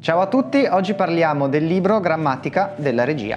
Ciao a tutti, oggi parliamo del libro Grammatica della regia.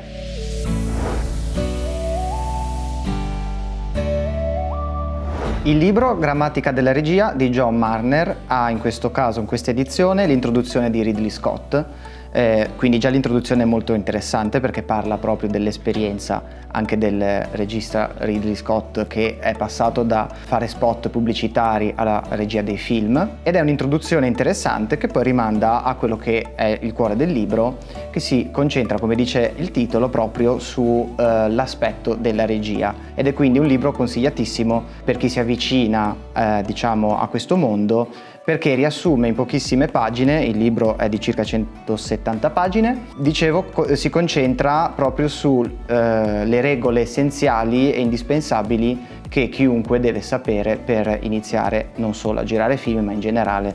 Il libro Grammatica della regia di John Marner ha in questo caso, in questa edizione, l'introduzione di Ridley Scott, eh, quindi già l'introduzione è molto interessante perché parla proprio dell'esperienza anche del regista Ridley Scott che è passato da fare spot pubblicitari alla regia dei film. Ed è un'introduzione interessante che poi rimanda a quello che è il cuore del libro che si concentra come dice il titolo proprio sull'aspetto eh, della regia. Ed è quindi un libro consigliatissimo per chi si avvicina eh, diciamo a questo mondo perché riassume in pochissime pagine, il libro è di circa 170 pagine, dicevo si concentra proprio sulle eh, regole essenziali e indispensabili che chiunque deve sapere per iniziare non solo a girare film ma in generale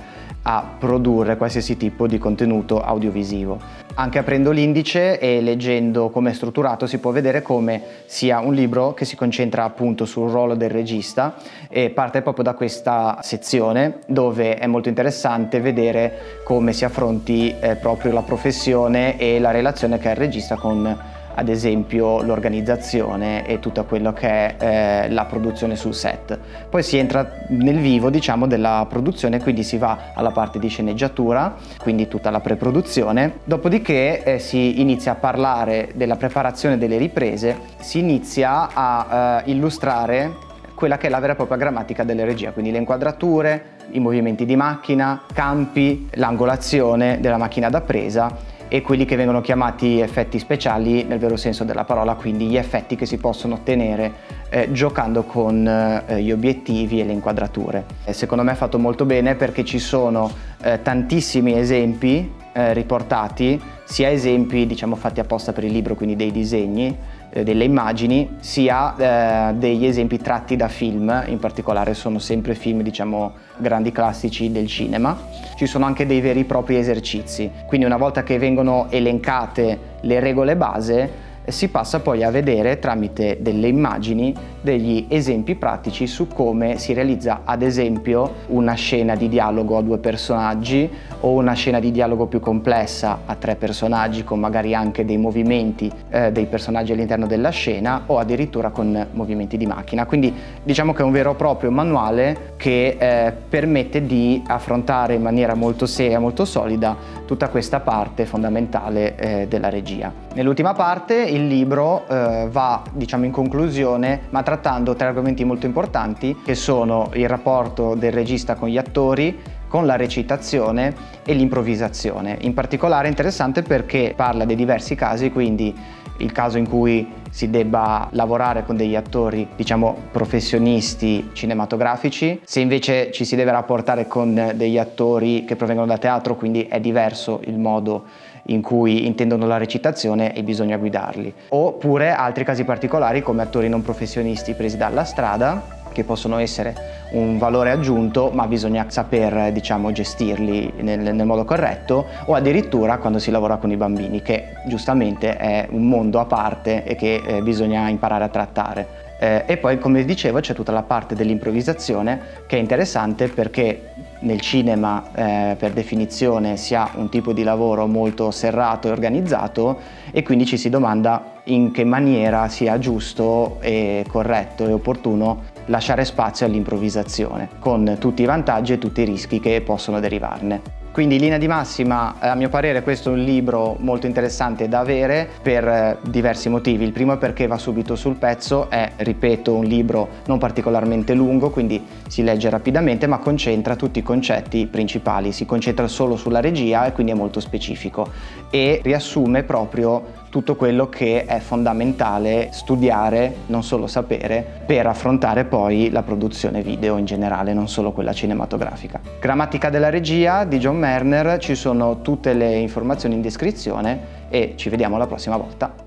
a produrre qualsiasi tipo di contenuto audiovisivo. Anche aprendo l'indice e leggendo come è strutturato si può vedere come sia un libro che si concentra appunto sul ruolo del regista e parte proprio da questa sezione dove è molto interessante vedere come si affronti eh, proprio la professione e la relazione che ha il regista con ad esempio l'organizzazione e tutta quello che è eh, la produzione sul set. Poi si entra nel vivo diciamo della produzione, quindi si va alla parte di sceneggiatura, quindi tutta la preproduzione, dopodiché eh, si inizia a parlare della preparazione delle riprese, si inizia a eh, illustrare quella che è la vera e propria grammatica delle regie, quindi le inquadrature, i movimenti di macchina, campi, l'angolazione della macchina da presa e quelli che vengono chiamati effetti speciali nel vero senso della parola, quindi gli effetti che si possono ottenere eh, giocando con eh, gli obiettivi e le inquadrature. E secondo me è fatto molto bene perché ci sono eh, tantissimi esempi eh, riportati, sia esempi diciamo fatti apposta per il libro, quindi dei disegni, eh, delle immagini, sia eh, degli esempi tratti da film, in particolare sono sempre film diciamo grandi classici del cinema. Ci sono anche dei veri e propri esercizi, quindi una volta che vengono elencate le regole base, si passa poi a vedere tramite delle immagini degli esempi pratici su come si realizza ad esempio una scena di dialogo a due personaggi o una scena di dialogo più complessa a tre personaggi con magari anche dei movimenti eh, dei personaggi all'interno della scena o addirittura con movimenti di macchina. Quindi diciamo che è un vero e proprio manuale che eh, permette di affrontare in maniera molto seria, molto solida tutta questa parte fondamentale eh, della regia. Nell'ultima parte il libro eh, va diciamo in conclusione ma trattando tre argomenti molto importanti che sono il rapporto del regista con gli attori, con la recitazione e l'improvvisazione. In particolare è interessante perché parla dei diversi casi, quindi il caso in cui si debba lavorare con degli attori, diciamo, professionisti cinematografici, se invece ci si deve rapportare con degli attori che provengono da teatro, quindi è diverso il modo in cui intendono la recitazione e bisogna guidarli. Oppure altri casi particolari come attori non professionisti presi dalla strada che possono essere un valore aggiunto ma bisogna saper diciamo, gestirli nel, nel, modo corretto o addirittura quando si lavora con i bambini che giustamente è un mondo a parte e che eh, bisogna imparare a trattare. Eh, e poi come dicevo c'è tutta la parte dell'improvvisazione che è interessante perché nel cinema eh, per definizione si ha un tipo di lavoro molto serrato e organizzato e quindi ci si domanda in che maniera sia giusto e corretto e opportuno lasciare spazio all'improvvisazione, con tutti i vantaggi e tutti i rischi che possono derivarne. Quindi in linea di massima, a mio parere, questo è un libro molto interessante da avere per eh, diversi motivi. Il primo è perché va subito sul pezzo, è, ripeto, un libro non particolarmente lungo, quindi si legge rapidamente, ma concentra tutti i concetti principali. Si concentra solo sulla regia e quindi è molto specifico e riassume proprio tutto quello che è fondamentale studiare, non solo sapere, per affrontare poi la produzione video in generale, non solo quella cinematografica. Grammatica della regia di John Merner, ci sono tutte le informazioni in descrizione e ci vediamo la prossima volta.